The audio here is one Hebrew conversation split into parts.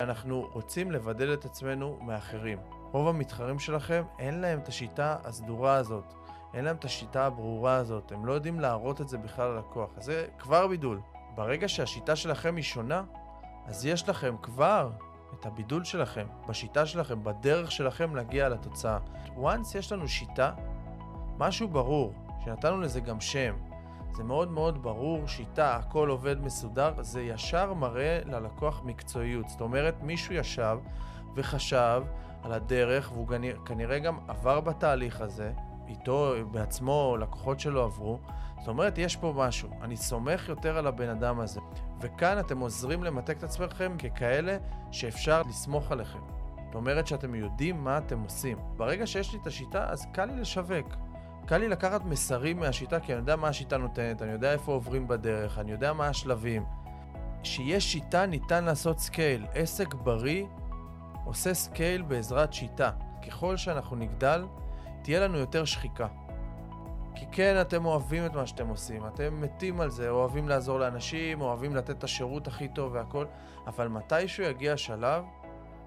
אנחנו רוצים לבדל את עצמנו מאחרים. רוב המתחרים שלכם, אין להם את השיטה הסדורה הזאת. אין להם את השיטה הברורה הזאת. הם לא יודעים להראות את זה בכלל ללקוח. אז זה כבר בידול. ברגע שהשיטה שלכם היא שונה, אז יש לכם כבר את הבידול שלכם, בשיטה שלכם, בדרך שלכם להגיע לתוצאה. once יש לנו שיטה, משהו ברור, שנתנו לזה גם שם, זה מאוד מאוד ברור, שיטה, הכל עובד מסודר, זה ישר מראה ללקוח מקצועיות. זאת אומרת, מישהו ישב וחשב על הדרך, והוא כנראה גם עבר בתהליך הזה, איתו, בעצמו, לקוחות שלו עברו. זאת אומרת, יש פה משהו. אני סומך יותר על הבן אדם הזה. וכאן אתם עוזרים למתק את עצמכם ככאלה שאפשר לסמוך עליכם. זאת אומרת שאתם יודעים מה אתם עושים. ברגע שיש לי את השיטה, אז קל לי לשווק. קל לי לקחת מסרים מהשיטה, כי אני יודע מה השיטה נותנת, אני יודע איפה עוברים בדרך, אני יודע מה השלבים. שיש שיטה ניתן לעשות scale. עסק בריא עושה scale בעזרת שיטה. ככל שאנחנו נגדל, תהיה לנו יותר שחיקה. כי כן, אתם אוהבים את מה שאתם עושים, אתם מתים על זה, אוהבים לעזור לאנשים, אוהבים לתת את השירות הכי טוב והכל, אבל מתישהו יגיע שלב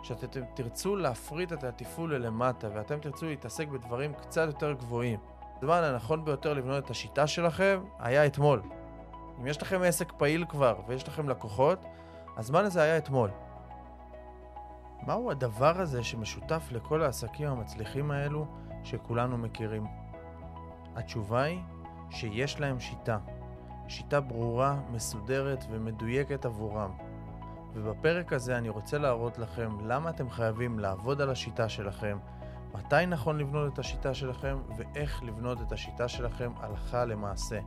שאתם תרצו להפריט את התפעול ללמטה, ואתם תרצו להתעסק בדברים קצת יותר גבוהים. הזמן הנכון ביותר לבנות את השיטה שלכם היה אתמול. אם יש לכם עסק פעיל כבר ויש לכם לקוחות, הזמן הזה היה אתמול. מהו הדבר הזה שמשותף לכל העסקים המצליחים האלו שכולנו מכירים? התשובה היא שיש להם שיטה. שיטה ברורה, מסודרת ומדויקת עבורם. ובפרק הזה אני רוצה להראות לכם למה אתם חייבים לעבוד על השיטה שלכם, מתי נכון לבנות את השיטה שלכם ואיך לבנות את השיטה שלכם הלכה למעשה.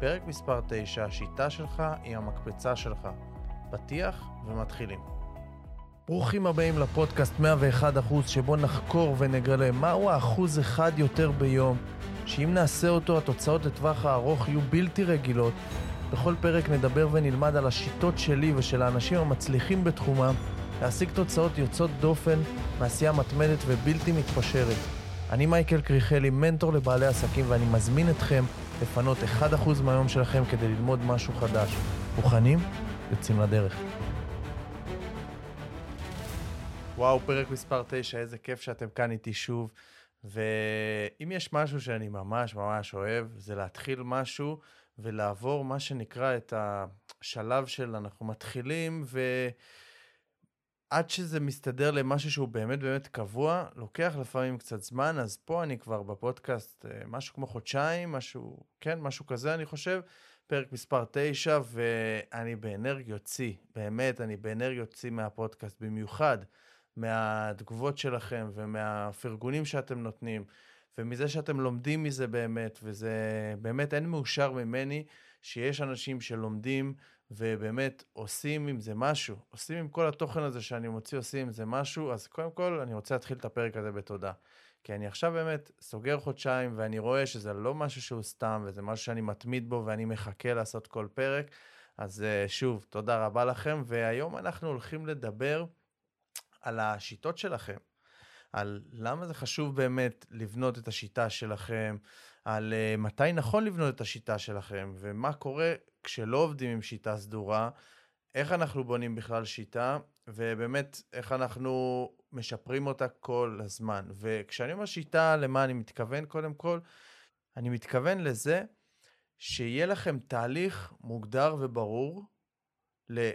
פרק מספר 9, השיטה שלך היא המקפצה שלך. פתיח ומתחילים. ברוכים הבאים לפודקאסט 101% שבו נחקור ונגלה מהו האחוז אחד יותר ביום, שאם נעשה אותו התוצאות לטווח הארוך יהיו בלתי רגילות. בכל פרק נדבר ונלמד על השיטות שלי ושל האנשים המצליחים בתחומם להשיג תוצאות יוצאות דופן מעשייה מתמדת ובלתי מתפשרת. אני מייקל קריכלי, מנטור לבעלי עסקים, ואני מזמין אתכם לפנות 1% מהיום שלכם כדי ללמוד משהו חדש. מוכנים? יוצאים לדרך. וואו, פרק מספר 9, איזה כיף שאתם כאן איתי שוב. ואם יש משהו שאני ממש ממש אוהב, זה להתחיל משהו ולעבור מה שנקרא את השלב של אנחנו מתחילים ו... עד שזה מסתדר למשהו שהוא באמת באמת קבוע, לוקח לפעמים קצת זמן, אז פה אני כבר בפודקאסט אה, משהו כמו חודשיים, משהו, כן, משהו כזה אני חושב, פרק מספר 9, ואני באנרגיות שיא, באמת, אני באנרגיות שיא מהפודקאסט, במיוחד מהתגובות שלכם ומהפרגונים שאתם נותנים, ומזה שאתם לומדים מזה באמת, וזה באמת אין מאושר ממני שיש אנשים שלומדים ובאמת עושים עם זה משהו, עושים עם כל התוכן הזה שאני מוציא, עושים עם זה משהו, אז קודם כל אני רוצה להתחיל את הפרק הזה בתודה. כי אני עכשיו באמת סוגר חודשיים ואני רואה שזה לא משהו שהוא סתם וזה משהו שאני מתמיד בו ואני מחכה לעשות כל פרק. אז אה, שוב, תודה רבה לכם, והיום אנחנו הולכים לדבר על השיטות שלכם, על למה זה חשוב באמת לבנות את השיטה שלכם, על uh, מתי נכון לבנות את השיטה שלכם, ומה קורה כשלא עובדים עם שיטה סדורה, איך אנחנו בונים בכלל שיטה, ובאמת איך אנחנו משפרים אותה כל הזמן. וכשאני אומר שיטה, למה אני מתכוון קודם כל? אני מתכוון לזה שיהיה לכם תהליך מוגדר וברור,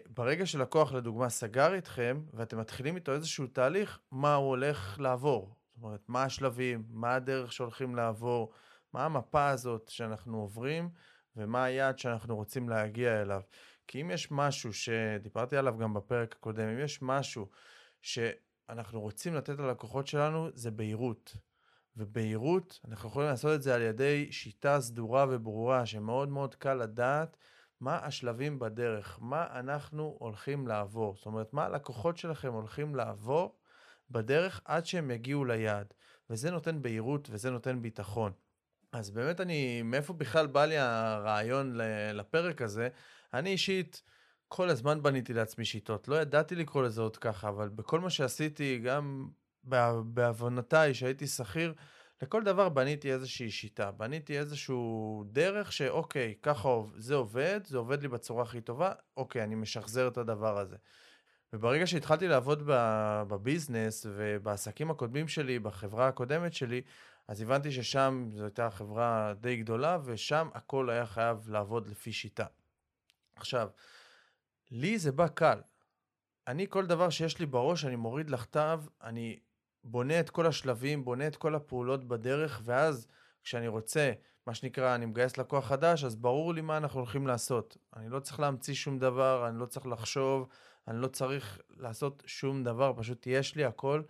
ברגע שלקוח לדוגמה סגר איתכם, ואתם מתחילים איתו איזשהו תהליך, מה הוא הולך לעבור. זאת אומרת, מה השלבים, מה הדרך שהולכים לעבור, מה המפה הזאת שאנחנו עוברים, ומה היעד שאנחנו רוצים להגיע אליו. כי אם יש משהו שדיברתי עליו גם בפרק הקודם, אם יש משהו שאנחנו רוצים לתת ללקוחות שלנו, זה בהירות. ובהירות, אנחנו יכולים לעשות את זה על ידי שיטה סדורה וברורה, שמאוד מאוד קל לדעת מה השלבים בדרך, מה אנחנו הולכים לעבור. זאת אומרת, מה הלקוחות שלכם הולכים לעבור בדרך עד שהם יגיעו ליעד. וזה נותן בהירות וזה נותן ביטחון. אז באמת אני, מאיפה בכלל בא לי הרעיון לפרק הזה? אני אישית כל הזמן בניתי לעצמי שיטות. לא ידעתי לקרוא לזה עוד ככה, אבל בכל מה שעשיתי, גם בעוונותיי, שהייתי שכיר, לכל דבר בניתי איזושהי שיטה. בניתי איזשהו דרך שאוקיי, ככה זה עובד, זה עובד לי בצורה הכי טובה, אוקיי, אני משחזר את הדבר הזה. וברגע שהתחלתי לעבוד בביזנס ובעסקים הקודמים שלי, בחברה הקודמת שלי, אז הבנתי ששם זו הייתה חברה די גדולה, ושם הכל היה חייב לעבוד לפי שיטה. עכשיו, לי זה בא קל. אני, כל דבר שיש לי בראש, אני מוריד לכתב, אני בונה את כל השלבים, בונה את כל הפעולות בדרך, ואז כשאני רוצה, מה שנקרא, אני מגייס לקוח חדש, אז ברור לי מה אנחנו הולכים לעשות. אני לא צריך להמציא שום דבר, אני לא צריך לחשוב, אני לא צריך לעשות שום דבר, פשוט יש לי הכל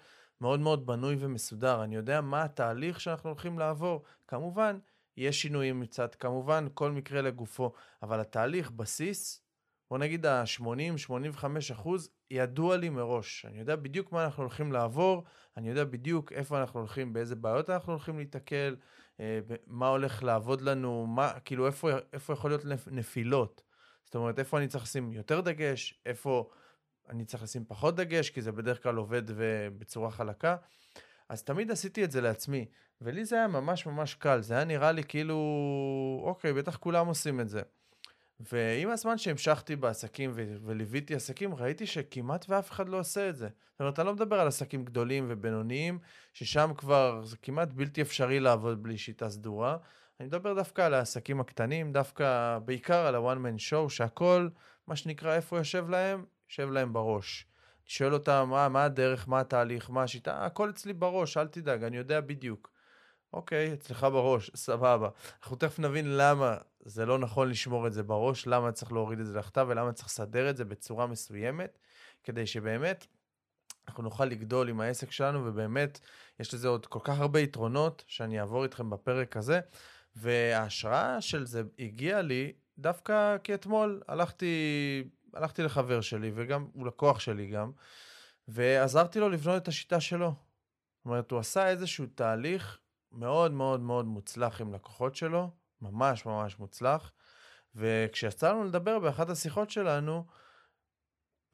מאוד מאוד בנוי ומסודר. אני יודע מה התהליך שאנחנו הולכים לעבור. כמובן, יש שינויים מצד, כמובן, כל מקרה לגופו, אבל התהליך, בסיס, בוא נגיד ה-80-85 אחוז, ידוע לי מראש. אני יודע בדיוק מה אנחנו הולכים לעבור, אני יודע בדיוק איפה אנחנו הולכים, באיזה בעיות אנחנו הולכים להתקל, אה, מה הולך לעבוד לנו, מה, כאילו איפה, איפה יכול להיות נפילות. זאת אומרת, איפה אני צריך לשים יותר דגש, איפה אני צריך לשים פחות דגש, כי זה בדרך כלל עובד בצורה חלקה. אז תמיד עשיתי את זה לעצמי, ולי זה היה ממש ממש קל, זה היה נראה לי כאילו, אוקיי, בטח כולם עושים את זה. ועם הזמן שהמשכתי בעסקים ו- וליוויתי עסקים, ראיתי שכמעט ואף אחד לא עושה את זה. זאת אומרת, אני לא מדבר על עסקים גדולים ובינוניים, ששם כבר זה כמעט בלתי אפשרי לעבוד בלי שיטה סדורה. אני מדבר דווקא על העסקים הקטנים, דווקא בעיקר על ה-one man show, שהכל, מה שנקרא, איפה יושב להם? יושב להם בראש. אני שואל אותם, מה, מה הדרך, מה התהליך, מה השיטה, הכל אצלי בראש, אל תדאג, אני יודע בדיוק. אוקיי, אצלך בראש, סבבה. אנחנו תכף נבין למה זה לא נכון לשמור את זה בראש, למה צריך להוריד את זה לכתב ולמה צריך לסדר את זה בצורה מסוימת, כדי שבאמת אנחנו נוכל לגדול עם העסק שלנו, ובאמת יש לזה עוד כל כך הרבה יתרונות שאני אעבור איתכם בפרק הזה. וההשראה של זה הגיעה לי דווקא כי אתמול הלכתי, הלכתי לחבר שלי, וגם, הוא לקוח שלי גם, ועזרתי לו לבנות את השיטה שלו. זאת אומרת, הוא עשה איזשהו תהליך מאוד מאוד מאוד מוצלח עם לקוחות שלו, ממש ממש מוצלח. וכשיצא לנו לדבר באחת השיחות שלנו,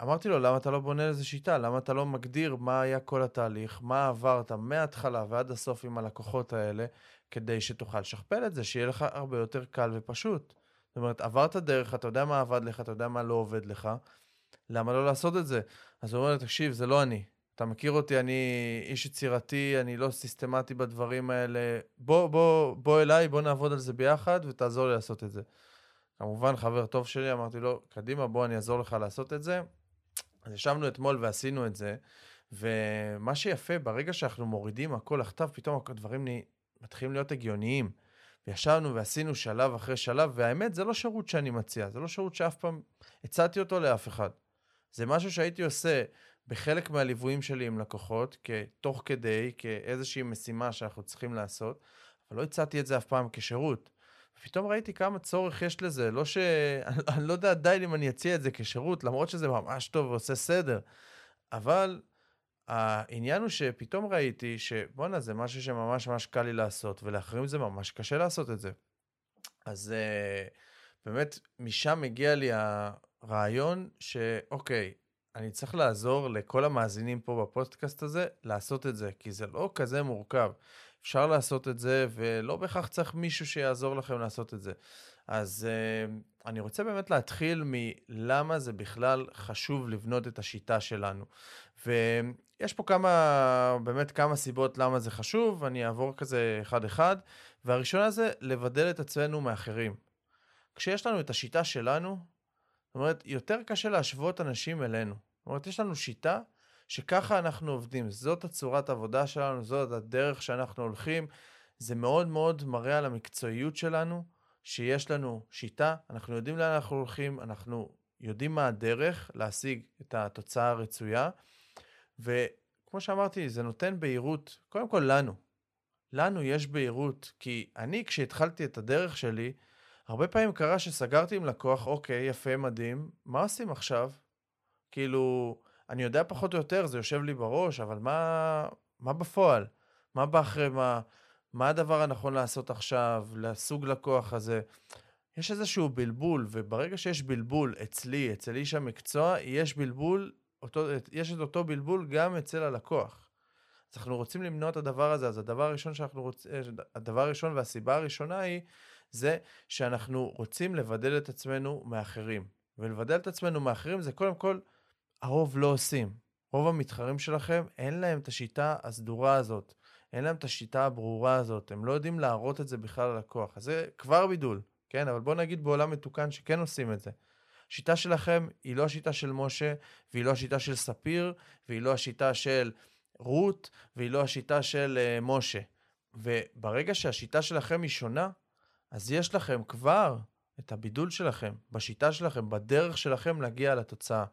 אמרתי לו, למה אתה לא בונה איזה שיטה? למה אתה לא מגדיר מה היה כל התהליך, מה עברת מההתחלה ועד הסוף עם הלקוחות האלה, כדי שתוכל לשכפל את זה, שיהיה לך הרבה יותר קל ופשוט. זאת אומרת, עברת דרך, אתה יודע מה עבד לך, אתה יודע מה לא עובד לך, למה לא לעשות את זה? אז הוא אומר, תקשיב, זה לא אני. אתה מכיר אותי, אני איש יצירתי, אני לא סיסטמטי בדברים האלה. בוא, בוא, בוא אליי, בוא נעבוד על זה ביחד ותעזור לי לעשות את זה. כמובן, חבר טוב שלי, אמרתי לו, קדימה, בוא, אני אעזור לך לעשות את זה. אז ישבנו אתמול ועשינו את זה, ומה שיפה, ברגע שאנחנו מורידים הכל לכתב, פתאום הדברים מתחילים להיות הגיוניים. וישבנו ועשינו שלב אחרי שלב, והאמת, זה לא שירות שאני מציע, זה לא שירות שאף פעם הצעתי אותו לאף אחד. זה משהו שהייתי עושה בחלק מהליוויים שלי עם לקוחות, תוך כדי, כאיזושהי משימה שאנחנו צריכים לעשות, אבל לא הצעתי את זה אף פעם כשירות. ופתאום ראיתי כמה צורך יש לזה, לא ש... אני לא יודע עדיין אם אני אציע את זה כשירות, למרות שזה ממש טוב ועושה סדר, אבל העניין הוא שפתאום ראיתי שבואנה, זה משהו שממש ממש קל לי לעשות, ולאחרים זה ממש קשה לעשות את זה. אז uh, באמת, משם הגיע לי הרעיון שאוקיי, אני צריך לעזור לכל המאזינים פה בפודקאסט הזה לעשות את זה, כי זה לא כזה מורכב. אפשר לעשות את זה, ולא בהכרח צריך מישהו שיעזור לכם לעשות את זה. אז uh, אני רוצה באמת להתחיל מלמה זה בכלל חשוב לבנות את השיטה שלנו. ויש פה כמה, באמת כמה סיבות למה זה חשוב, אני אעבור כזה אחד-אחד. והראשונה זה לבדל את עצמנו מאחרים. כשיש לנו את השיטה שלנו, זאת אומרת, יותר קשה להשוות אנשים אלינו. זאת אומרת, יש לנו שיטה שככה אנחנו עובדים, זאת הצורת עבודה שלנו, זאת הדרך שאנחנו הולכים. זה מאוד מאוד מראה על המקצועיות שלנו, שיש לנו שיטה, אנחנו יודעים לאן אנחנו הולכים, אנחנו יודעים מה הדרך להשיג את התוצאה הרצויה, וכמו שאמרתי, זה נותן בהירות, קודם כל לנו. לנו יש בהירות, כי אני, כשהתחלתי את הדרך שלי, הרבה פעמים קרה שסגרתי עם לקוח, אוקיי, יפה, מדהים, מה עושים עכשיו? כאילו, אני יודע פחות או יותר, זה יושב לי בראש, אבל מה, מה בפועל? מה בא אחרי מה? מה הדבר הנכון לעשות עכשיו, לסוג לקוח הזה? יש איזשהו בלבול, וברגע שיש בלבול אצלי, אצל איש המקצוע, יש בלבול, אותו, יש את אותו בלבול גם אצל הלקוח. אז אנחנו רוצים למנוע את הדבר הזה, אז הדבר הראשון שאנחנו רוצים, הדבר הראשון והסיבה הראשונה היא, זה שאנחנו רוצים לבדל את עצמנו מאחרים. ולבדל את עצמנו מאחרים זה קודם כל הרוב לא עושים. רוב המתחרים שלכם, אין להם את השיטה הסדורה הזאת. אין להם את השיטה הברורה הזאת. הם לא יודעים להראות את זה בכלל ללקוח. אז זה כבר בידול, כן? אבל בואו נגיד בעולם מתוקן שכן עושים את זה. השיטה שלכם היא לא השיטה של משה, והיא לא השיטה של ספיר, והיא לא השיטה של רות, והיא לא השיטה של uh, משה. וברגע שהשיטה שלכם היא שונה, אז יש לכם כבר את הבידול שלכם, בשיטה שלכם, בדרך שלכם להגיע לתוצאה.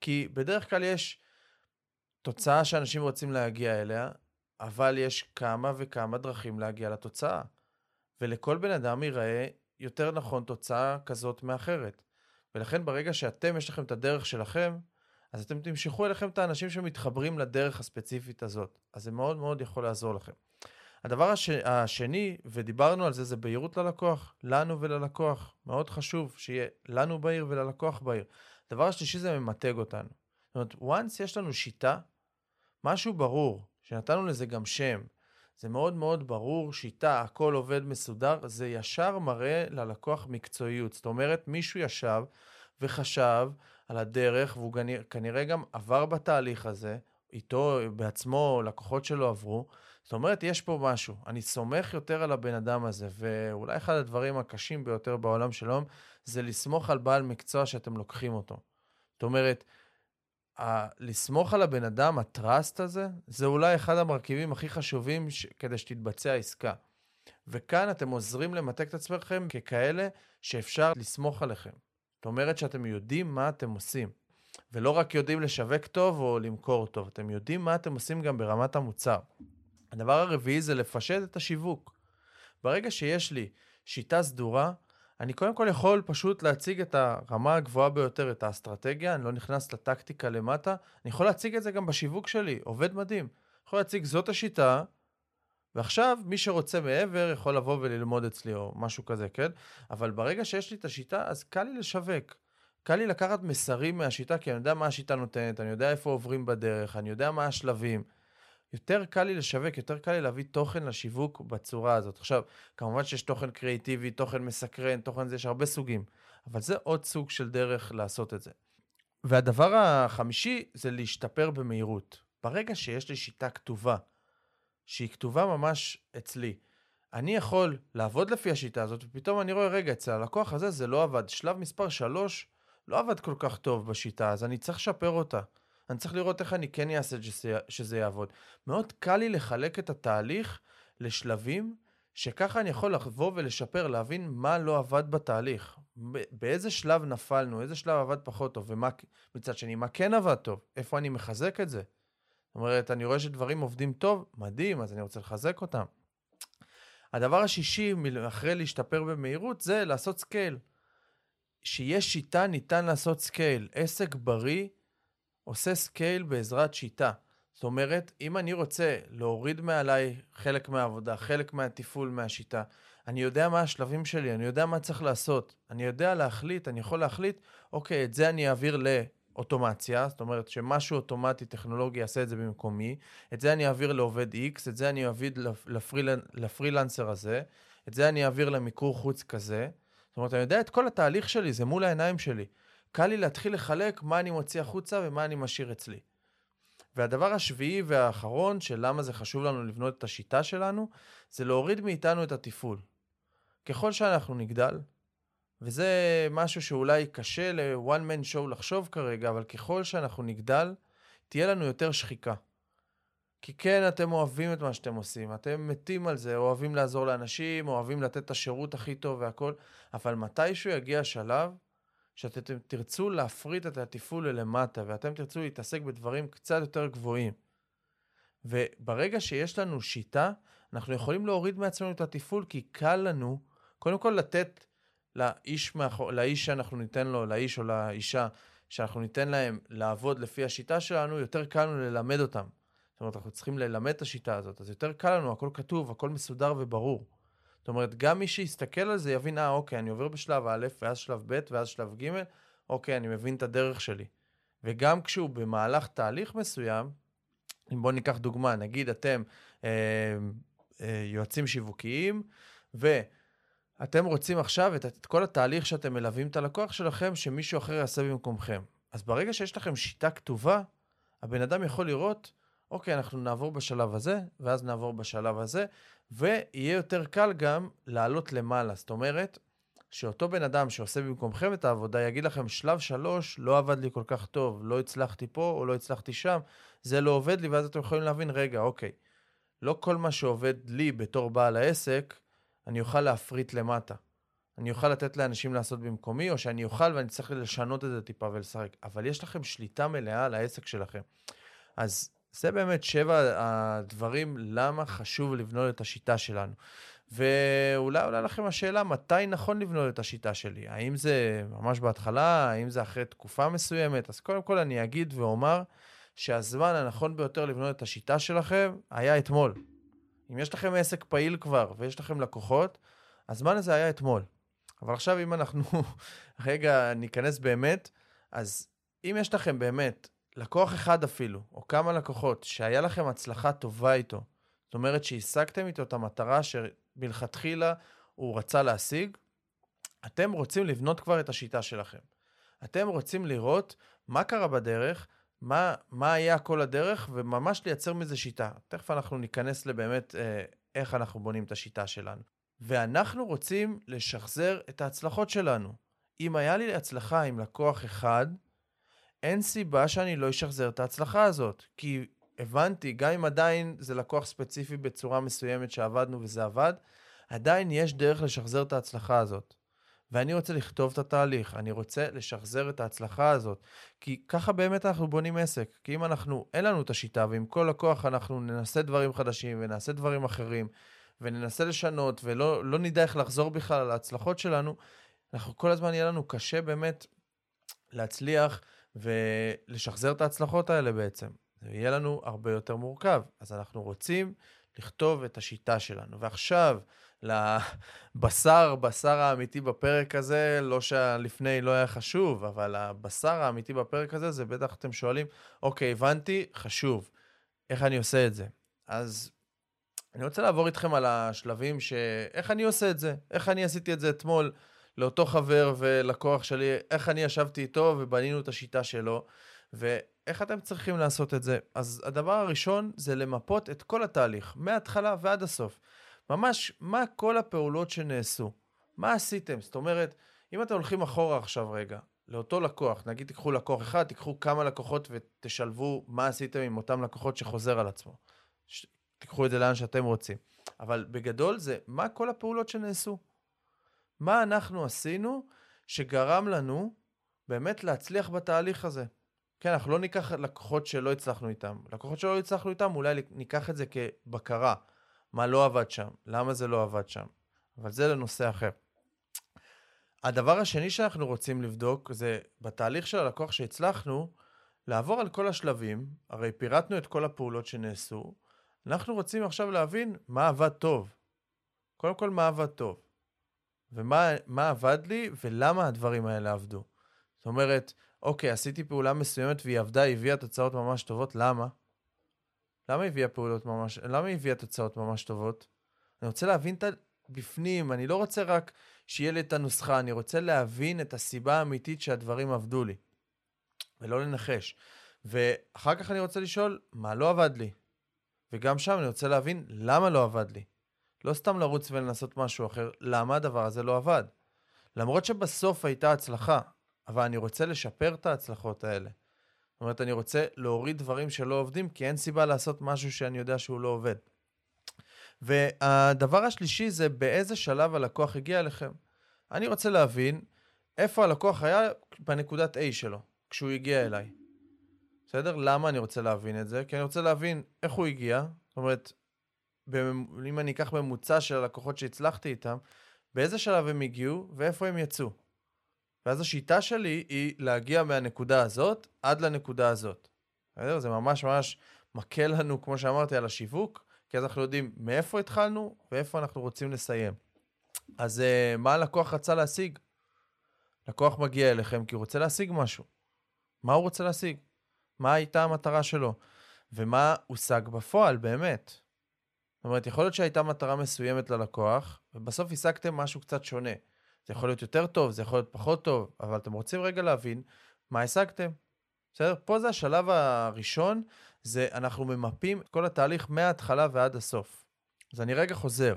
כי בדרך כלל יש תוצאה שאנשים רוצים להגיע אליה, אבל יש כמה וכמה דרכים להגיע לתוצאה. ולכל בן אדם ייראה יותר נכון תוצאה כזאת מאחרת. ולכן ברגע שאתם, יש לכם את הדרך שלכם, אז אתם תמשכו אליכם את האנשים שמתחברים לדרך הספציפית הזאת. אז זה מאוד מאוד יכול לעזור לכם. הדבר הש... השני, ודיברנו על זה, זה בהירות ללקוח, לנו וללקוח. מאוד חשוב שיהיה לנו בהיר וללקוח בהיר. הדבר השלישי זה ממתג אותנו. זאת אומרת, once יש לנו שיטה, משהו ברור, שנתנו לזה גם שם, זה מאוד מאוד ברור, שיטה, הכל עובד מסודר, זה ישר מראה ללקוח מקצועיות. זאת אומרת, מישהו ישב וחשב על הדרך, והוא כנראה גם עבר בתהליך הזה, איתו בעצמו, לקוחות שלו עברו. זאת אומרת, יש פה משהו. אני סומך יותר על הבן אדם הזה, ואולי אחד הדברים הקשים ביותר בעולם של היום, זה לסמוך על בעל מקצוע שאתם לוקחים אותו. זאת אומרת, ה- לסמוך על הבן אדם, הטראסט הזה, זה אולי אחד המרכיבים הכי חשובים ש- כדי שתתבצע עסקה. וכאן אתם עוזרים למתק את עצמכם ככאלה שאפשר לסמוך עליכם. זאת אומרת שאתם יודעים מה אתם עושים. ולא רק יודעים לשווק טוב או למכור טוב, אתם יודעים מה אתם עושים גם ברמת המוצר. הדבר הרביעי זה לפשט את השיווק. ברגע שיש לי שיטה סדורה, אני קודם כל יכול פשוט להציג את הרמה הגבוהה ביותר, את האסטרטגיה, אני לא נכנס לטקטיקה למטה, אני יכול להציג את זה גם בשיווק שלי, עובד מדהים. יכול להציג זאת השיטה, ועכשיו מי שרוצה מעבר יכול לבוא וללמוד אצלי או משהו כזה, כן? אבל ברגע שיש לי את השיטה, אז קל לי לשווק. קל לי לקחת מסרים מהשיטה, כי אני יודע מה השיטה נותנת, אני יודע איפה עוברים בדרך, אני יודע מה השלבים. יותר קל לי לשווק, יותר קל לי להביא תוכן לשיווק בצורה הזאת. עכשיו, כמובן שיש תוכן קריאיטיבי, תוכן מסקרן, תוכן זה, יש הרבה סוגים, אבל זה עוד סוג של דרך לעשות את זה. והדבר החמישי זה להשתפר במהירות. ברגע שיש לי שיטה כתובה, שהיא כתובה ממש אצלי, אני יכול לעבוד לפי השיטה הזאת, ופתאום אני רואה, רגע, אצל הלקוח הזה זה לא עבד. שלב מספר 3 לא עבד כל כך טוב בשיטה, אז אני צריך לשפר אותה. אני צריך לראות איך אני כן אעשה שזה, שזה יעבוד. מאוד קל לי לחלק את התהליך לשלבים, שככה אני יכול לבוא ולשפר, להבין מה לא עבד בתהליך. באיזה שלב נפלנו, איזה שלב עבד פחות טוב, ומה, מצד שני, מה כן עבד טוב, איפה אני מחזק את זה. זאת אומרת, אני רואה שדברים עובדים טוב, מדהים, אז אני רוצה לחזק אותם. הדבר השישי, אחרי להשתפר במהירות, זה לעשות scale. שיש שיטה, ניתן לעשות scale. עסק בריא עושה scale בעזרת שיטה. זאת אומרת, אם אני רוצה להוריד מעליי חלק מהעבודה, חלק מהתפעול מהשיטה, אני יודע מה השלבים שלי, אני יודע מה צריך לעשות. אני יודע להחליט, אני יכול להחליט, אוקיי, את זה אני אעביר לאוטומציה, זאת אומרת שמשהו אוטומטי, טכנולוגי, יעשה את זה במקומי, את זה אני אעביר לעובד X, את זה אני אעביר לפריל... לפרילנסר הזה, את זה אני אעביר למיקור חוץ כזה. זאת אומרת, אני יודע את כל התהליך שלי, זה מול העיניים שלי. קל לי להתחיל לחלק מה אני מוציא החוצה ומה אני משאיר אצלי. והדבר השביעי והאחרון, של למה זה חשוב לנו לבנות את השיטה שלנו, זה להוריד מאיתנו את התפעול. ככל שאנחנו נגדל, וזה משהו שאולי קשה ל-one man show לחשוב כרגע, אבל ככל שאנחנו נגדל, תהיה לנו יותר שחיקה. כי כן, אתם אוהבים את מה שאתם עושים, אתם מתים על זה, אוהבים לעזור לאנשים, אוהבים לתת את השירות הכי טוב והכל, אבל מתישהו יגיע שלב שאתם תרצו להפריט את התפעול ללמטה, ואתם תרצו להתעסק בדברים קצת יותר גבוהים. וברגע שיש לנו שיטה, אנחנו יכולים להוריד מעצמנו את התפעול, כי קל לנו, קודם כל לתת לאיש, מאחור, לאיש שאנחנו ניתן לו, לאיש או לאישה, שאנחנו ניתן להם לעבוד לפי השיטה שלנו, יותר קל לנו ללמד אותם. זאת אומרת, אנחנו צריכים ללמד את השיטה הזאת, אז יותר קל לנו, הכל כתוב, הכל מסודר וברור. זאת אומרת, גם מי שיסתכל על זה יבין, אה, אוקיי, אני עובר בשלב א', ואז שלב ב', ואז שלב ג', אוקיי, אני מבין את הדרך שלי. וגם כשהוא במהלך תהליך מסוים, אם בואו ניקח דוגמה, נגיד אתם אה, אה, יועצים שיווקיים, ואתם רוצים עכשיו את, את כל התהליך שאתם מלווים את הלקוח שלכם, שמישהו אחר יעשה במקומכם. אז ברגע שיש לכם שיטה כתובה, הבן אדם יכול לראות, אוקיי, אנחנו נעבור בשלב הזה, ואז נעבור בשלב הזה, ויהיה יותר קל גם לעלות למעלה. זאת אומרת, שאותו בן אדם שעושה במקומכם את העבודה יגיד לכם, שלב שלוש לא עבד לי כל כך טוב, לא הצלחתי פה או לא הצלחתי שם, זה לא עובד לי, ואז אתם יכולים להבין, רגע, אוקיי, לא כל מה שעובד לי בתור בעל העסק, אני אוכל להפריט למטה. אני אוכל לתת לאנשים לעשות במקומי, או שאני אוכל ואני צריך לשנות את זה טיפה ולשחק. אבל יש לכם שליטה מלאה על העסק שלכם. אז זה באמת שבע הדברים למה חשוב לבנות את השיטה שלנו. ואולי עולה לכם השאלה, מתי נכון לבנות את השיטה שלי? האם זה ממש בהתחלה? האם זה אחרי תקופה מסוימת? אז קודם כל אני אגיד ואומר שהזמן הנכון ביותר לבנות את השיטה שלכם היה אתמול. אם יש לכם עסק פעיל כבר ויש לכם לקוחות, הזמן הזה היה אתמול. אבל עכשיו אם אנחנו רגע ניכנס באמת, אז אם יש לכם באמת לקוח אחד אפילו, או כמה לקוחות, שהיה לכם הצלחה טובה איתו, זאת אומרת שהשגתם איתו את המטרה שמלכתחילה הוא רצה להשיג, אתם רוצים לבנות כבר את השיטה שלכם. אתם רוצים לראות מה קרה בדרך, מה, מה היה כל הדרך, וממש לייצר מזה שיטה. תכף אנחנו ניכנס לבאמת אה, איך אנחנו בונים את השיטה שלנו. ואנחנו רוצים לשחזר את ההצלחות שלנו. אם היה לי הצלחה עם לקוח אחד, אין סיבה שאני לא אשחזר את ההצלחה הזאת. כי הבנתי, גם אם עדיין זה לקוח ספציפי בצורה מסוימת שעבדנו וזה עבד, עדיין יש דרך לשחזר את ההצלחה הזאת. ואני רוצה לכתוב את התהליך, אני רוצה לשחזר את ההצלחה הזאת. כי ככה באמת אנחנו בונים עסק. כי אם אנחנו, אין לנו את השיטה, ועם כל לקוח אנחנו ננסה דברים חדשים ונעשה דברים אחרים, וננסה לשנות, ולא לא נדע איך לחזור בכלל על ההצלחות שלנו, אנחנו כל הזמן יהיה לנו קשה באמת להצליח ולשחזר את ההצלחות האלה בעצם. זה יהיה לנו הרבה יותר מורכב. אז אנחנו רוצים לכתוב את השיטה שלנו. ועכשיו, לבשר, בשר האמיתי בפרק הזה, לא שלפני לא היה חשוב, אבל הבשר האמיתי בפרק הזה, זה בטח אתם שואלים, אוקיי, הבנתי, חשוב. איך אני עושה את זה? אז אני רוצה לעבור איתכם על השלבים ש... איך אני עושה את זה? איך אני עשיתי את זה אתמול לאותו חבר ולקוח שלי, איך אני ישבתי איתו ובנינו את השיטה שלו, ואיך אתם צריכים לעשות את זה. אז הדבר הראשון זה למפות את כל התהליך, מההתחלה ועד הסוף. ממש, מה כל הפעולות שנעשו? מה עשיתם? זאת אומרת, אם אתם הולכים אחורה עכשיו רגע, לאותו לקוח, נגיד תיקחו לקוח אחד, תיקחו כמה לקוחות ותשלבו מה עשיתם עם אותם לקוחות שחוזר על עצמו. תיקחו את זה לאן שאתם רוצים. אבל בגדול זה מה כל הפעולות שנעשו. מה אנחנו עשינו שגרם לנו באמת להצליח בתהליך הזה. כן, אנחנו לא ניקח לקוחות שלא הצלחנו איתם. לקוחות שלא הצלחנו איתם, אולי ניקח את זה כבקרה. מה לא עבד שם, למה זה לא עבד שם. אבל זה לנושא אחר. הדבר השני שאנחנו רוצים לבדוק זה בתהליך של הלקוח שהצלחנו, לעבור על כל השלבים, הרי פירטנו את כל הפעולות שנעשו, אנחנו רוצים עכשיו להבין מה עבד טוב. קודם כל, מה עבד טוב. ומה עבד לי ולמה הדברים האלה עבדו. זאת אומרת, אוקיי, עשיתי פעולה מסוימת והיא עבדה, היא הביאה תוצאות ממש טובות, למה? למה הביאה פעולות ממש, למה הביאה תוצאות ממש טובות? אני רוצה להבין את הבפנים, אני לא רוצה רק שיהיה לי את הנוסחה, אני רוצה להבין את הסיבה האמיתית שהדברים עבדו לי, ולא לנחש. ואחר כך אני רוצה לשאול, מה לא עבד לי? וגם שם אני רוצה להבין למה לא עבד לי. לא סתם לרוץ ולנסות משהו אחר, למה הדבר הזה לא עבד. למרות שבסוף הייתה הצלחה, אבל אני רוצה לשפר את ההצלחות האלה. זאת אומרת, אני רוצה להוריד דברים שלא עובדים, כי אין סיבה לעשות משהו שאני יודע שהוא לא עובד. והדבר השלישי זה באיזה שלב הלקוח הגיע אליכם. אני רוצה להבין איפה הלקוח היה בנקודת A שלו, כשהוא הגיע אליי. בסדר? למה אני רוצה להבין את זה? כי אני רוצה להבין איך הוא הגיע. זאת אומרת, אם אני אקח ממוצע של הלקוחות שהצלחתי איתם, באיזה שלב הם הגיעו ואיפה הם יצאו. ואז השיטה שלי היא להגיע מהנקודה הזאת עד לנקודה הזאת. זה ממש ממש מקל לנו, כמו שאמרתי, על השיווק, כי אז אנחנו יודעים מאיפה התחלנו ואיפה אנחנו רוצים לסיים. אז uh, מה הלקוח רצה להשיג? לקוח מגיע אליכם כי הוא רוצה להשיג משהו. מה הוא רוצה להשיג? מה הייתה המטרה שלו? ומה הושג בפועל באמת? זאת אומרת, יכול להיות שהייתה מטרה מסוימת ללקוח, ובסוף השגתם משהו קצת שונה. זה יכול להיות יותר טוב, זה יכול להיות פחות טוב, אבל אתם רוצים רגע להבין מה השגתם. בסדר? פה זה השלב הראשון, זה אנחנו ממפים את כל התהליך מההתחלה ועד הסוף. אז אני רגע חוזר.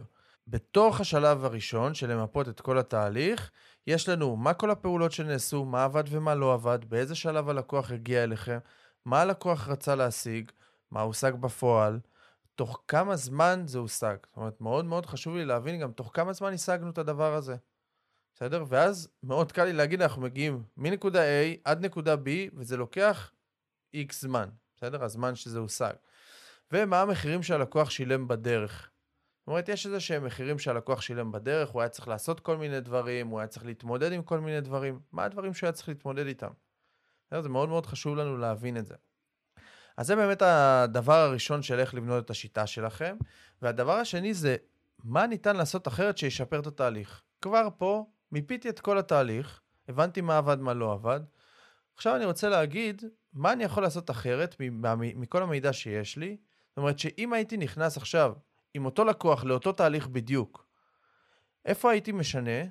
בתוך השלב הראשון של למפות את כל התהליך, יש לנו מה כל הפעולות שנעשו, מה עבד ומה לא עבד, באיזה שלב הלקוח הגיע אליכם, מה הלקוח רצה להשיג, מה הושג בפועל, תוך כמה זמן זה הושג. זאת אומרת, מאוד מאוד חשוב לי להבין גם תוך כמה זמן השגנו את הדבר הזה. בסדר? ואז מאוד קל לי להגיד, אנחנו מגיעים מנקודה A עד נקודה B, וזה לוקח X זמן, בסדר? הזמן שזה הושג. ומה המחירים שהלקוח שילם בדרך. זאת אומרת, יש איזה שהם מחירים שהלקוח שילם בדרך, הוא היה צריך לעשות כל מיני דברים, הוא היה צריך להתמודד עם כל מיני דברים. מה הדברים שהוא היה צריך להתמודד איתם? זה מאוד מאוד חשוב לנו להבין את זה. אז זה באמת הדבר הראשון של איך לבנות את השיטה שלכם. והדבר השני זה, מה ניתן לעשות אחרת שישפר את התהליך? כבר פה מיפיתי את כל התהליך, הבנתי מה עבד, מה לא עבד. עכשיו אני רוצה להגיד, מה אני יכול לעשות אחרת מכל המידע שיש לי? זאת אומרת שאם הייתי נכנס עכשיו עם אותו לקוח לאותו תהליך בדיוק, איפה הייתי משנה?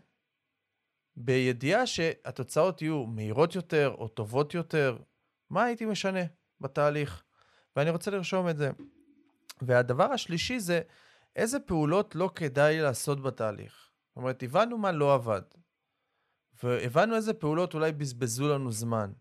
בידיעה שהתוצאות יהיו מהירות יותר או טובות יותר, מה הייתי משנה בתהליך? ואני רוצה לרשום את זה. והדבר השלישי זה איזה פעולות לא כדאי לעשות בתהליך. זאת אומרת, הבנו מה לא עבד, והבנו איזה פעולות אולי בזבזו לנו זמן.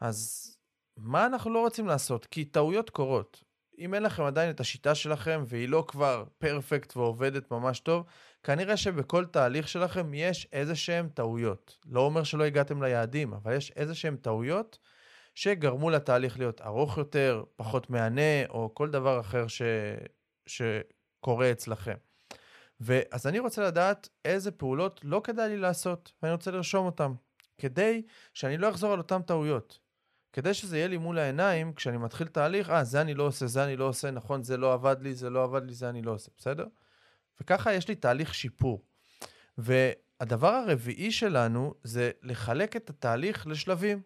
אז מה אנחנו לא רוצים לעשות? כי טעויות קורות. אם אין לכם עדיין את השיטה שלכם והיא לא כבר פרפקט ועובדת ממש טוב, כנראה שבכל תהליך שלכם יש איזה שהם טעויות. לא אומר שלא הגעתם ליעדים, אבל יש איזה שהם טעויות שגרמו לתהליך להיות ארוך יותר, פחות מהנה, או כל דבר אחר ש... שקורה אצלכם. ואז אני רוצה לדעת איזה פעולות לא כדאי לי לעשות, ואני רוצה לרשום אותן, כדי שאני לא אחזור על אותן טעויות. כדי שזה יהיה לי מול העיניים, כשאני מתחיל תהליך, אה, זה אני לא עושה, זה אני לא עושה, נכון, זה לא עבד לי, זה לא עבד לי, זה אני לא עושה, בסדר? וככה יש לי תהליך שיפור. והדבר הרביעי שלנו זה לחלק את התהליך לשלבים.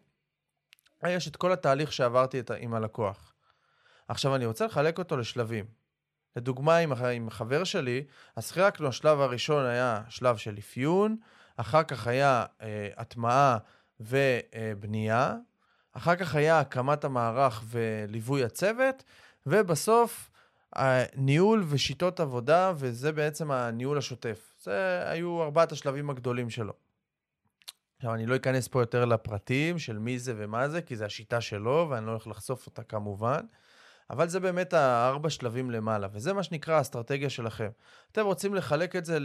יש את כל התהליך שעברתי עם הלקוח. עכשיו אני רוצה לחלק אותו לשלבים. לדוגמה, עם, עם חבר שלי, אז חילקנו, השלב הראשון היה שלב של אפיון, אחר כך היה אה, הטמעה ובנייה, אחר כך היה הקמת המערך וליווי הצוות, ובסוף ניהול ושיטות עבודה, וזה בעצם הניהול השוטף. זה היו ארבעת השלבים הגדולים שלו. עכשיו, אני לא אכנס פה יותר לפרטים של מי זה ומה זה, כי זה השיטה שלו, ואני לא הולך לחשוף אותה כמובן. אבל זה באמת הארבע שלבים למעלה, וזה מה שנקרא האסטרטגיה שלכם. אתם רוצים לחלק את זה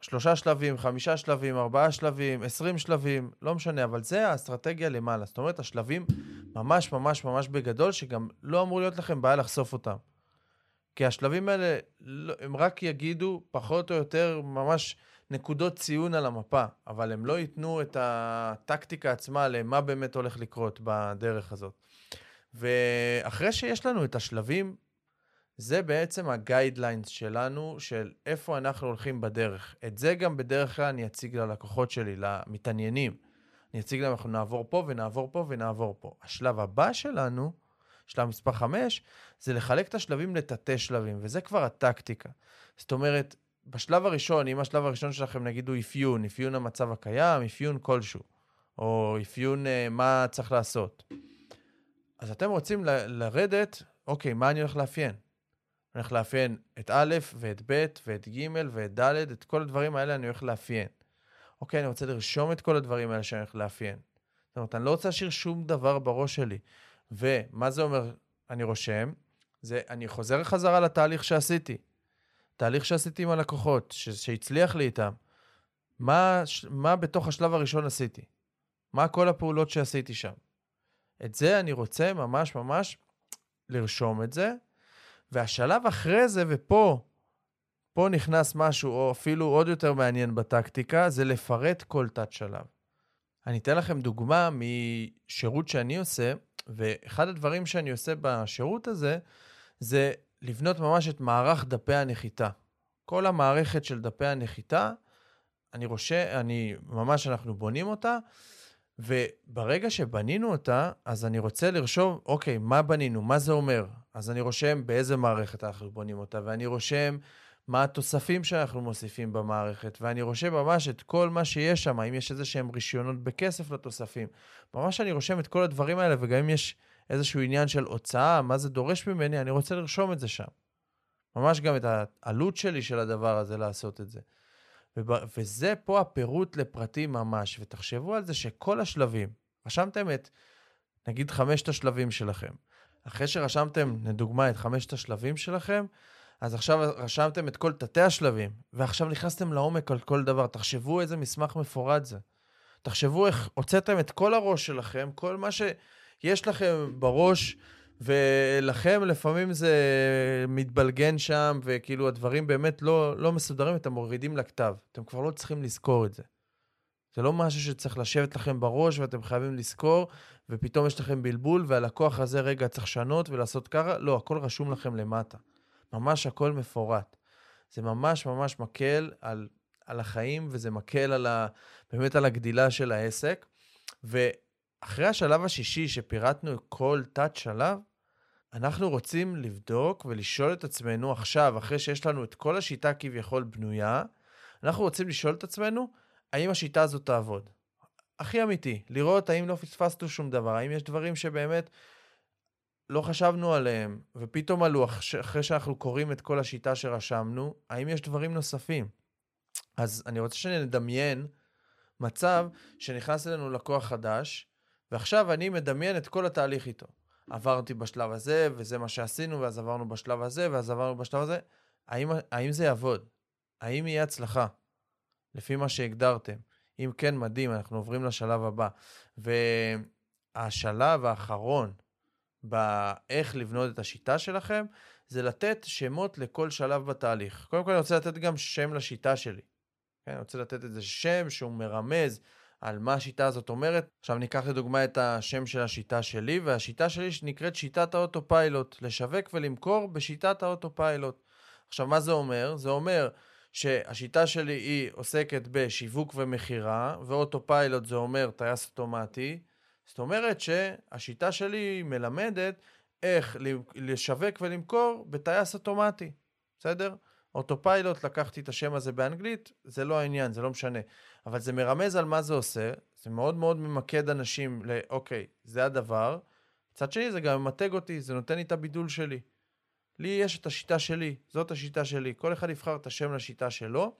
לשלושה שלבים, חמישה שלבים, ארבעה שלבים, עשרים שלבים, לא משנה, אבל זה האסטרטגיה למעלה. זאת אומרת, השלבים ממש ממש ממש בגדול, שגם לא אמור להיות לכם בעיה לחשוף אותם. כי השלבים האלה, לא, הם רק יגידו פחות או יותר ממש נקודות ציון על המפה, אבל הם לא ייתנו את הטקטיקה עצמה למה באמת הולך לקרות בדרך הזאת. ואחרי שיש לנו את השלבים, זה בעצם הגיידליינס שלנו, של איפה אנחנו הולכים בדרך. את זה גם בדרך כלל אני אציג ללקוחות שלי, למתעניינים. אני אציג להם, אנחנו נעבור פה ונעבור פה ונעבור פה. השלב הבא שלנו, שלב מספר 5, זה לחלק את השלבים לתתי שלבים, וזה כבר הטקטיקה. זאת אומרת, בשלב הראשון, אם השלב הראשון שלכם נגיד הוא אפיון, אפיון המצב הקיים, אפיון כלשהו, או אפיון uh, מה צריך לעשות. אז אתם רוצים ל- לרדת, אוקיי, מה אני הולך לאפיין? אני הולך לאפיין את א' ואת ב' ואת ג' ואת ד', את כל הדברים האלה אני הולך לאפיין. אוקיי, אני רוצה לרשום את כל הדברים האלה שאני הולך לאפיין. זאת אומרת, אני לא רוצה להשאיר שום דבר בראש שלי. ומה זה אומר אני רושם? זה אני חוזר חזרה לתהליך שעשיתי. תהליך שעשיתי עם הלקוחות, ש- שהצליח לי איתם. מה, מה בתוך השלב הראשון עשיתי? מה כל הפעולות שעשיתי שם? את זה אני רוצה ממש ממש לרשום את זה. והשלב אחרי זה, ופה, פה נכנס משהו, או אפילו עוד יותר מעניין בטקטיקה, זה לפרט כל תת-שלב. אני אתן לכם דוגמה משירות שאני עושה, ואחד הדברים שאני עושה בשירות הזה, זה לבנות ממש את מערך דפי הנחיתה. כל המערכת של דפי הנחיתה, אני רושם, אני, ממש אנחנו בונים אותה, וברגע שבנינו אותה, אז אני רוצה לרשום, אוקיי, מה בנינו? מה זה אומר? אז אני רושם באיזה מערכת אנחנו בונים אותה, ואני רושם מה התוספים שאנחנו מוסיפים במערכת, ואני רושם ממש את כל מה שיש שם, אם יש איזה שהם רישיונות בכסף לתוספים. ממש אני רושם את כל הדברים האלה, וגם אם יש איזשהו עניין של הוצאה, מה זה דורש ממני, אני רוצה לרשום את זה שם. ממש גם את העלות שלי של הדבר הזה לעשות את זה. וזה פה הפירוט לפרטים ממש, ותחשבו על זה שכל השלבים, רשמתם את, נגיד, חמשת השלבים שלכם. אחרי שרשמתם, לדוגמה, את חמשת השלבים שלכם, אז עכשיו רשמתם את כל תתי השלבים, ועכשיו נכנסתם לעומק על כל דבר. תחשבו איזה מסמך מפורט זה. תחשבו איך הוצאתם את כל הראש שלכם, כל מה שיש לכם בראש, ולכם לפעמים זה מתבלגן שם, וכאילו הדברים באמת לא, לא מסודרים, אתם מורידים לכתב. אתם כבר לא צריכים לזכור את זה. זה לא משהו שצריך לשבת לכם בראש ואתם חייבים לזכור, ופתאום יש לכם בלבול, והלקוח הזה רגע צריך לשנות ולעשות ככה. לא, הכל רשום לכם למטה. ממש הכל מפורט. זה ממש ממש מקל על, על החיים, וזה מקל על ה, באמת על הגדילה של העסק. ואחרי השלב השישי, שפירטנו כל תת-שלב, אנחנו רוצים לבדוק ולשאול את עצמנו עכשיו, אחרי שיש לנו את כל השיטה כביכול בנויה, אנחנו רוצים לשאול את עצמנו, האם השיטה הזאת תעבוד? הכי אמיתי, לראות האם לא פספסנו שום דבר, האם יש דברים שבאמת לא חשבנו עליהם, ופתאום עלו אחרי שאנחנו קוראים את כל השיטה שרשמנו, האם יש דברים נוספים? אז אני רוצה שנדמיין מצב שנכנס אלינו לקוח חדש, ועכשיו אני מדמיין את כל התהליך איתו. עברתי בשלב הזה, וזה מה שעשינו, ואז עברנו בשלב הזה, ואז עברנו בשלב הזה. האם, האם זה יעבוד? האם יהיה הצלחה? לפי מה שהגדרתם. אם כן, מדהים, אנחנו עוברים לשלב הבא. והשלב האחרון באיך לבנות את השיטה שלכם, זה לתת שמות לכל שלב בתהליך. קודם כל אני רוצה לתת גם שם לשיטה שלי. כן, אני רוצה לתת איזה שם שהוא מרמז על מה השיטה הזאת אומרת. עכשיו ניקח לדוגמה את השם של השיטה שלי, והשיטה שלי שנקראת שיטת ה autopilot, לשווק ולמכור בשיטת ה autopilot. עכשיו, מה זה אומר? זה אומר שהשיטה שלי היא עוסקת בשיווק ומכירה, ו autopilot זה אומר טייס אוטומטי. זאת אומרת שהשיטה שלי מלמדת איך לשווק ולמכור בטייס אוטומטי, בסדר? אוטופיילוט, לקחתי את השם הזה באנגלית, זה לא העניין, זה לא משנה. אבל זה מרמז על מה זה עושה, זה מאוד מאוד ממקד אנשים לאוקיי, זה הדבר. מצד שני, זה גם ממתג אותי, זה נותן לי את הבידול שלי. לי יש את השיטה שלי, זאת השיטה שלי. כל אחד יבחר את השם לשיטה שלו,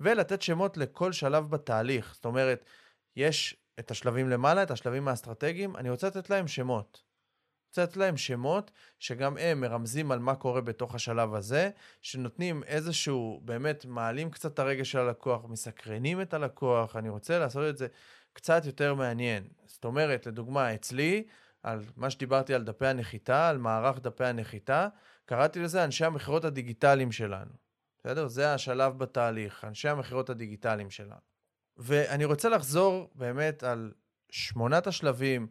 ולתת שמות לכל שלב בתהליך. זאת אומרת, יש את השלבים למעלה, את השלבים האסטרטגיים, אני רוצה לתת להם שמות. לתת להם שמות שגם הם מרמזים על מה קורה בתוך השלב הזה, שנותנים איזשהו, באמת מעלים קצת את הרגש של הלקוח, מסקרנים את הלקוח, אני רוצה לעשות את זה קצת יותר מעניין. זאת אומרת, לדוגמה, אצלי, על מה שדיברתי על דפי הנחיתה, על מערך דפי הנחיתה, קראתי לזה אנשי המכירות הדיגיטליים שלנו. בסדר? זה השלב בתהליך, אנשי המכירות הדיגיטליים שלנו. ואני רוצה לחזור באמת על שמונת השלבים,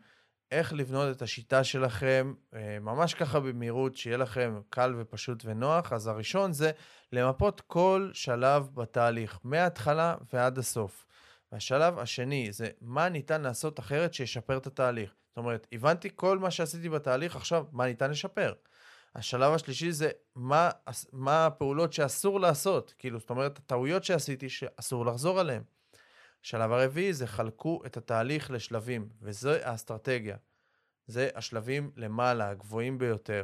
איך לבנות את השיטה שלכם, אה, ממש ככה במהירות, שיהיה לכם קל ופשוט ונוח. אז הראשון זה למפות כל שלב בתהליך, מההתחלה ועד הסוף. והשלב השני זה מה ניתן לעשות אחרת שישפר את התהליך. זאת אומרת, הבנתי כל מה שעשיתי בתהליך, עכשיו, מה ניתן לשפר? השלב השלישי זה מה, מה הפעולות שאסור לעשות, כאילו, זאת אומרת, הטעויות שעשיתי שאסור לחזור עליהן. השלב הרביעי זה חלקו את התהליך לשלבים, וזו האסטרטגיה. זה השלבים למעלה, הגבוהים ביותר.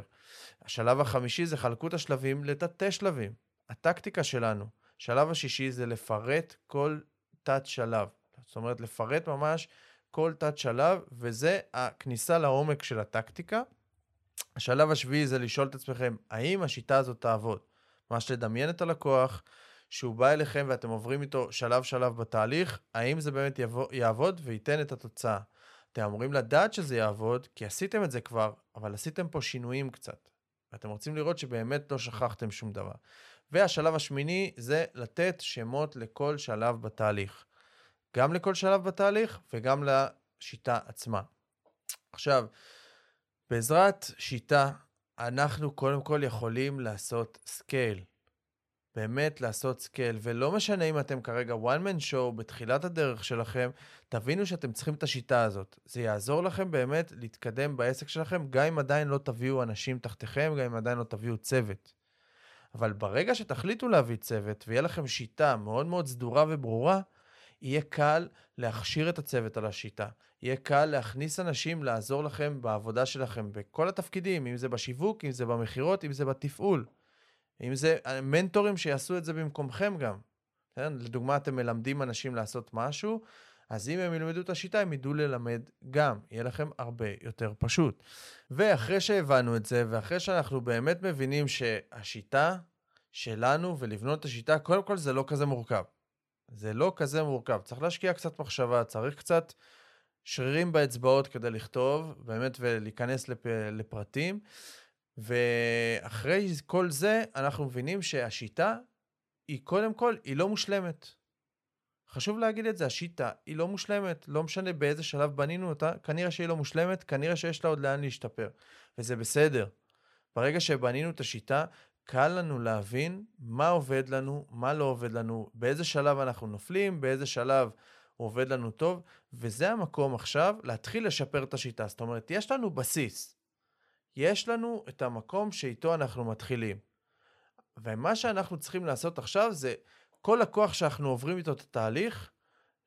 השלב החמישי זה חלקו את השלבים לתתי שלבים. הטקטיקה שלנו. השלב השישי זה לפרט כל תת שלב. זאת אומרת, לפרט ממש כל תת שלב, וזה הכניסה לעומק של הטקטיקה. השלב השביעי זה לשאול את עצמכם, האם השיטה הזאת תעבוד? ממש לדמיין את הלקוח, שהוא בא אליכם ואתם עוברים איתו שלב שלב בתהליך, האם זה באמת יעבוד וייתן את התוצאה. אתם אמורים לדעת שזה יעבוד, כי עשיתם את זה כבר, אבל עשיתם פה שינויים קצת. ואתם רוצים לראות שבאמת לא שכחתם שום דבר. והשלב השמיני זה לתת שמות לכל שלב בתהליך. גם לכל שלב בתהליך וגם לשיטה עצמה. עכשיו, בעזרת שיטה, אנחנו קודם כל יכולים לעשות scale. באמת לעשות scale, ולא משנה אם אתם כרגע one man show בתחילת הדרך שלכם, תבינו שאתם צריכים את השיטה הזאת. זה יעזור לכם באמת להתקדם בעסק שלכם, גם אם עדיין לא תביאו אנשים תחתיכם, גם אם עדיין לא תביאו צוות. אבל ברגע שתחליטו להביא צוות ויהיה לכם שיטה מאוד מאוד סדורה וברורה, יהיה קל להכשיר את הצוות על השיטה. יהיה קל להכניס אנשים לעזור לכם בעבודה שלכם בכל התפקידים, אם זה בשיווק, אם זה במכירות, אם זה בתפעול. אם זה מנטורים שיעשו את זה במקומכם גם. כן? לדוגמה, אתם מלמדים אנשים לעשות משהו, אז אם הם ילמדו את השיטה, הם ידעו ללמד גם. יהיה לכם הרבה יותר פשוט. ואחרי שהבנו את זה, ואחרי שאנחנו באמת מבינים שהשיטה שלנו ולבנות את השיטה, קודם כל זה לא כזה מורכב. זה לא כזה מורכב. צריך להשקיע קצת מחשבה, צריך קצת שרירים באצבעות כדי לכתוב, באמת, ולהיכנס לפ... לפרטים. ואחרי כל זה, אנחנו מבינים שהשיטה היא קודם כל, היא לא מושלמת. חשוב להגיד את זה, השיטה היא לא מושלמת, לא משנה באיזה שלב בנינו אותה, כנראה שהיא לא מושלמת, כנראה שיש לה עוד לאן להשתפר, וזה בסדר. ברגע שבנינו את השיטה, קל לנו להבין מה עובד לנו, מה לא עובד לנו, באיזה שלב אנחנו נופלים, באיזה שלב הוא עובד לנו טוב, וזה המקום עכשיו להתחיל לשפר את השיטה. זאת אומרת, יש לנו בסיס, יש לנו את המקום שאיתו אנחנו מתחילים. ומה שאנחנו צריכים לעשות עכשיו זה כל לקוח שאנחנו עוברים איתו את התהליך,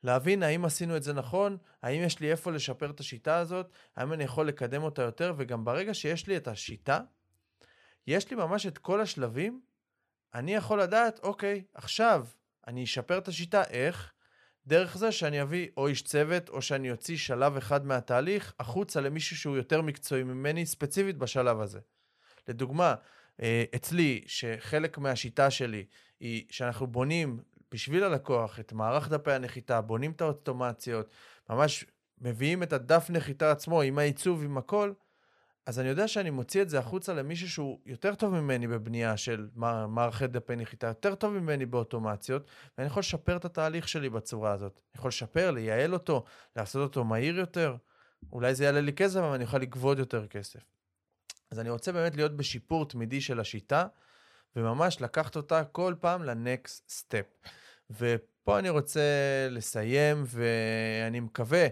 להבין האם עשינו את זה נכון, האם יש לי איפה לשפר את השיטה הזאת, האם אני יכול לקדם אותה יותר, וגם ברגע שיש לי את השיטה, יש לי ממש את כל השלבים, אני יכול לדעת, אוקיי, עכשיו אני אשפר את השיטה, איך? דרך זה שאני אביא או איש צוות, או שאני אוציא שלב אחד מהתהליך החוצה למישהו שהוא יותר מקצועי ממני, ספציפית בשלב הזה. לדוגמה, אה, אצלי, שחלק מהשיטה שלי היא שאנחנו בונים בשביל הלקוח את מערך דפי הנחיתה, בונים את האוטומציות, ממש מביאים את הדף נחיתה עצמו עם העיצוב, עם הכל, אז אני יודע שאני מוציא את זה החוצה למישהו שהוא יותר טוב ממני בבנייה של מערכי דפי נחיתה, יותר טוב ממני באוטומציות, ואני יכול לשפר את התהליך שלי בצורה הזאת. אני יכול לשפר, לייעל אותו, לעשות אותו מהיר יותר. אולי זה יעלה לי כסף, אבל אני אוכל לגבות יותר כסף. אז אני רוצה באמת להיות בשיפור תמידי של השיטה, וממש לקחת אותה כל פעם לנקסט סטפ. ופה אני רוצה לסיים, ואני מקווה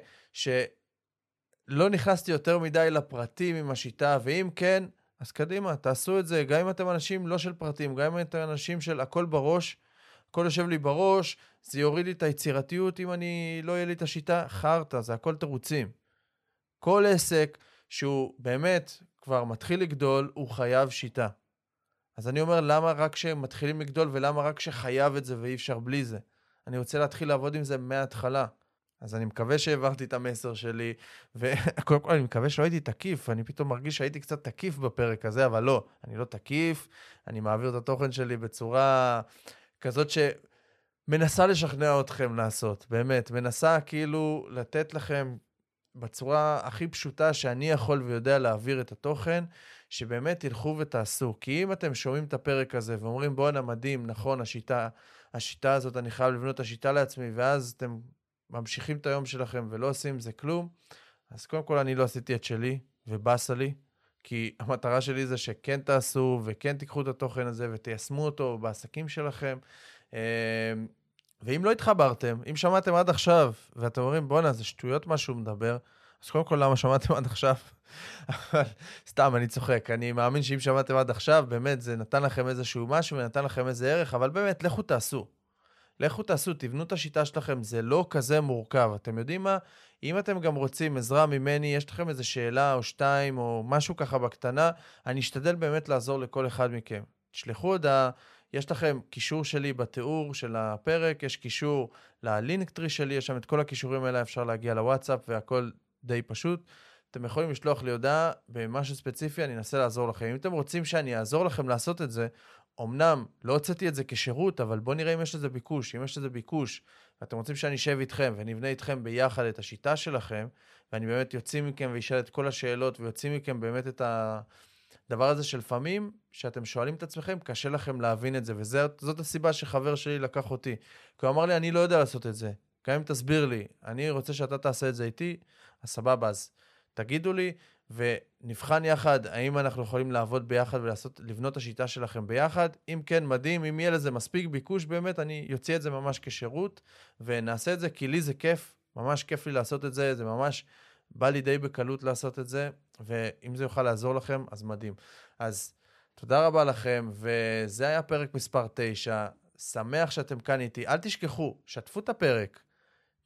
שלא נכנסתי יותר מדי לפרטים עם השיטה, ואם כן, אז קדימה, תעשו את זה, גם אם אתם אנשים לא של פרטים, גם אם אתם אנשים של הכל בראש, הכל יושב לי בראש, זה יוריד לי את היצירתיות אם אני לא יהיה לי את השיטה, חרטא, זה הכל תירוצים. כל עסק שהוא באמת כבר מתחיל לגדול, הוא חייב שיטה. אז אני אומר, למה רק כשמתחילים לגדול ולמה רק כשחייב את זה ואי אפשר בלי זה? אני רוצה להתחיל לעבוד עם זה מההתחלה. אז אני מקווה שהעברתי את המסר שלי, וקודם כל אני מקווה שלא הייתי תקיף, אני פתאום מרגיש שהייתי קצת תקיף בפרק הזה, אבל לא, אני לא תקיף, אני מעביר את התוכן שלי בצורה כזאת שמנסה לשכנע אתכם לעשות, באמת, מנסה כאילו לתת לכם בצורה הכי פשוטה שאני יכול ויודע להעביר את התוכן, שבאמת תלכו ותעשו. כי אם אתם שומעים את הפרק הזה ואומרים, בואנה, מדהים, נכון, השיטה, השיטה הזאת, אני חייב לבנות את השיטה לעצמי, ואז אתם ממשיכים את היום שלכם ולא עושים עם זה כלום, אז קודם כל אני לא עשיתי את שלי, ובאסה לי, כי המטרה שלי זה שכן תעשו וכן תיקחו את התוכן הזה ותיישמו אותו בעסקים שלכם. אמ, ואם לא התחברתם, אם שמעתם עד עכשיו, ואתם אומרים, בואנה, זה שטויות מה שהוא מדבר, אז קודם כל, למה שמעתם עד עכשיו? אבל סתם, אני צוחק. אני מאמין שאם שמעתם עד עכשיו, באמת, זה נתן לכם איזשהו משהו ונתן לכם איזה ערך, אבל באמת, לכו תעשו. לכו תעשו, תבנו את השיטה שלכם, זה לא כזה מורכב. אתם יודעים מה? אם אתם גם רוצים עזרה ממני, יש לכם איזו שאלה או שתיים או משהו ככה בקטנה, אני אשתדל באמת לעזור לכל אחד מכם. תשלחו הודעה. יש לכם קישור שלי בתיאור של הפרק, יש קישור ללינקטרי שלי, יש שם את כל הכישורים האלה, אפשר להגיע לוואטסאפ והכל די פשוט. אתם יכולים לשלוח לי הודעה במשהו ספציפי, אני אנסה לעזור לכם. אם אתם רוצים שאני אעזור לכם לעשות את זה, אמנם לא הוצאתי את זה כשירות, אבל בואו נראה אם יש לזה ביקוש. אם יש לזה ביקוש, ואתם רוצים שאני אשב איתכם ונבנה איתכם ביחד את השיטה שלכם, ואני באמת יוציא מכם ואשאל את כל השאלות ויוציא מכם באמת את הדבר הזה שלפעמים, כשאתם שואלים את עצמכם, קשה לכם להבין את זה, וזאת הסיבה שחבר שלי לקח אותי. כי הוא אמר לי, אני לא יודע לעשות את זה. גם אם תסביר לי, אני רוצה שאתה תעשה את זה איתי, אז סבבה, אז תגידו לי, ונבחן יחד האם אנחנו יכולים לעבוד ביחד ולבנות את השיטה שלכם ביחד. אם כן, מדהים, אם יהיה לזה מספיק ביקוש, באמת, אני אוציא את זה ממש כשירות, ונעשה את זה, כי לי זה כיף, ממש כיף לי לעשות את זה, זה ממש בא לי די בקלות לעשות את זה, ואם זה יוכל לעזור לכם, אז מדהים. אז תודה רבה לכם, וזה היה פרק מספר 9. שמח שאתם כאן איתי. אל תשכחו, שתפו את הפרק.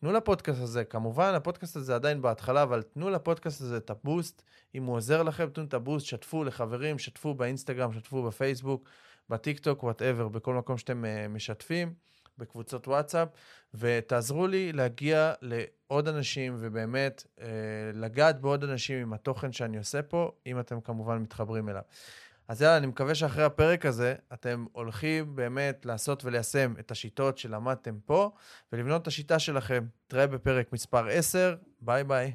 תנו לפודקאסט הזה, כמובן, הפודקאסט הזה עדיין בהתחלה, אבל תנו לפודקאסט הזה את ה boost. אם הוא עוזר לכם, תנו את ה boost, שתפו לחברים, שתפו באינסטגרם, שתפו בפייסבוק, בטיק טוק, whatever, בכל מקום שאתם אה, משתפים, בקבוצות וואטסאפ, ותעזרו לי להגיע לעוד אנשים, ובאמת אה, לגעת בעוד אנשים עם התוכן שאני עושה פה, אם אתם כמובן מתחברים אליו. אז יאללה, אני מקווה שאחרי הפרק הזה אתם הולכים באמת לעשות וליישם את השיטות שלמדתם פה, ולבנות את השיטה שלכם. נתראה בפרק מספר 10, ביי ביי.